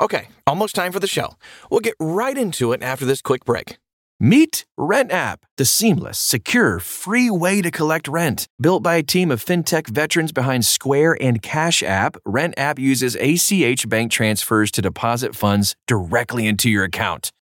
Okay, almost time for the show. We'll get right into it after this quick break. Meet Rent App, the seamless, secure, free way to collect rent. Built by a team of fintech veterans behind Square and Cash App, Rent App uses ACH bank transfers to deposit funds directly into your account.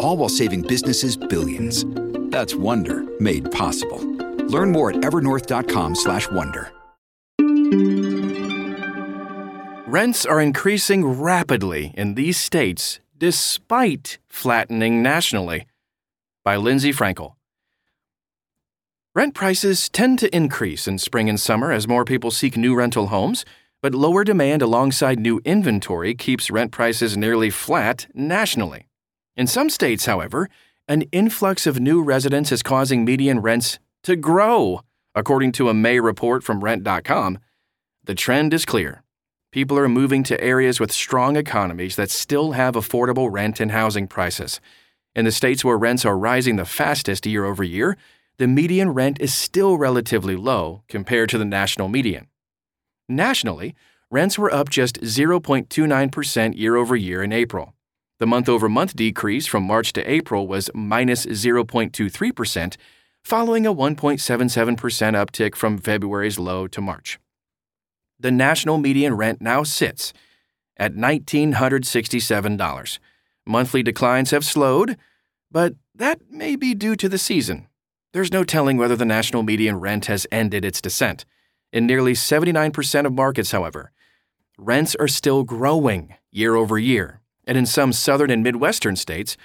All while saving businesses billions. That's Wonder made possible. Learn more at evernorth.com/wonder. Rents are increasing rapidly in these states despite flattening nationally. By Lindsay Frankel. Rent prices tend to increase in spring and summer as more people seek new rental homes, but lower demand alongside new inventory keeps rent prices nearly flat nationally. In some states, however, an influx of new residents is causing median rents to grow, according to a May report from Rent.com. The trend is clear. People are moving to areas with strong economies that still have affordable rent and housing prices. In the states where rents are rising the fastest year over year, the median rent is still relatively low compared to the national median. Nationally, rents were up just 0.29% year over year in April. The month over month decrease from March to April was minus 0.23%, following a 1.77% uptick from February's low to March. The national median rent now sits at $1,967. Monthly declines have slowed, but that may be due to the season. There's no telling whether the national median rent has ended its descent. In nearly 79% of markets, however, rents are still growing year over year, and in some southern and midwestern states,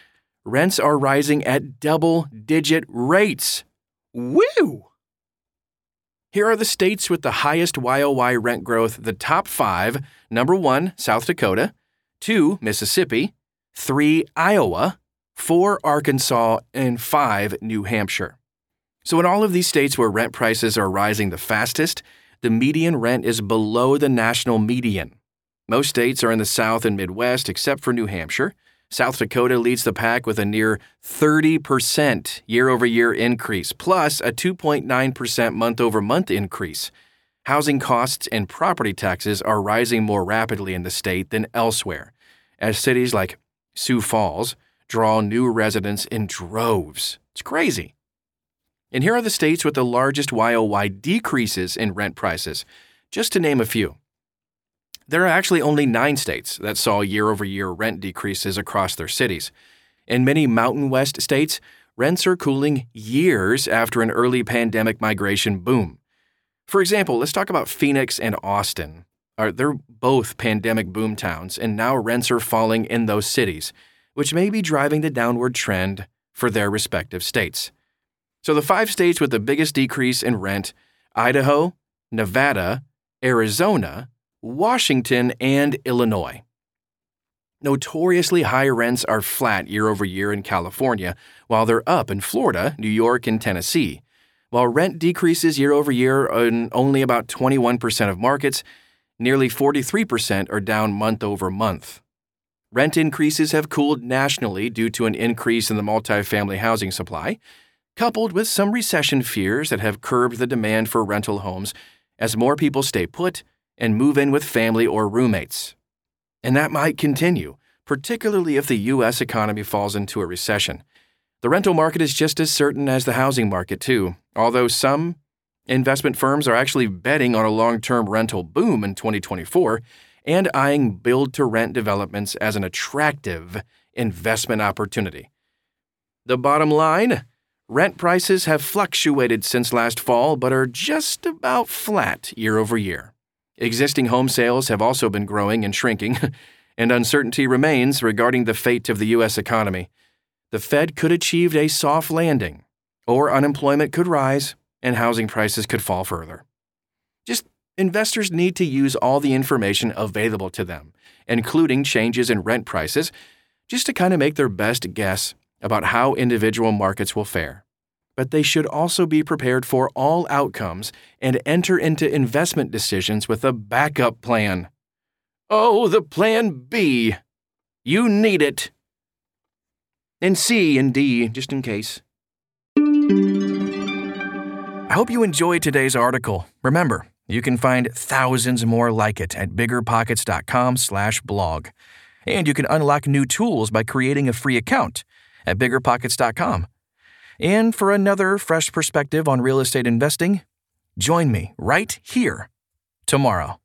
rents are rising at double digit rates. Woo! Here are the states with the highest YOY rent growth the top five number one, South Dakota, two, Mississippi, three, Iowa, four, Arkansas, and five, New Hampshire. So, in all of these states where rent prices are rising the fastest, the median rent is below the national median. Most states are in the South and Midwest except for New Hampshire. South Dakota leads the pack with a near 30% year over year increase, plus a 2.9% month over month increase. Housing costs and property taxes are rising more rapidly in the state than elsewhere, as cities like Sioux Falls draw new residents in droves. It's crazy. And here are the states with the largest YOY decreases in rent prices, just to name a few. There are actually only nine states that saw year over year rent decreases across their cities. In many Mountain West states, rents are cooling years after an early pandemic migration boom. For example, let's talk about Phoenix and Austin. They're both pandemic boom towns, and now rents are falling in those cities, which may be driving the downward trend for their respective states. So the five states with the biggest decrease in rent Idaho, Nevada, Arizona, Washington, and Illinois. Notoriously high rents are flat year over year in California, while they're up in Florida, New York, and Tennessee. While rent decreases year over year in only about 21% of markets, nearly 43% are down month over month. Rent increases have cooled nationally due to an increase in the multifamily housing supply, coupled with some recession fears that have curbed the demand for rental homes as more people stay put and move in with family or roommates. And that might continue, particularly if the U.S. economy falls into a recession. The rental market is just as certain as the housing market, too, although some investment firms are actually betting on a long term rental boom in 2024 and eyeing build to rent developments as an attractive investment opportunity. The bottom line rent prices have fluctuated since last fall but are just about flat year over year. Existing home sales have also been growing and shrinking, and uncertainty remains regarding the fate of the U.S. economy. The Fed could achieve a soft landing, or unemployment could rise and housing prices could fall further. Just investors need to use all the information available to them, including changes in rent prices, just to kind of make their best guess about how individual markets will fare but they should also be prepared for all outcomes and enter into investment decisions with a backup plan. Oh, the plan B! You need it! And C and D, just in case. I hope you enjoyed today's article. Remember, you can find thousands more like it at biggerpockets.com/blog. And you can unlock new tools by creating a free account at biggerpockets.com. And for another fresh perspective on real estate investing, join me right here tomorrow.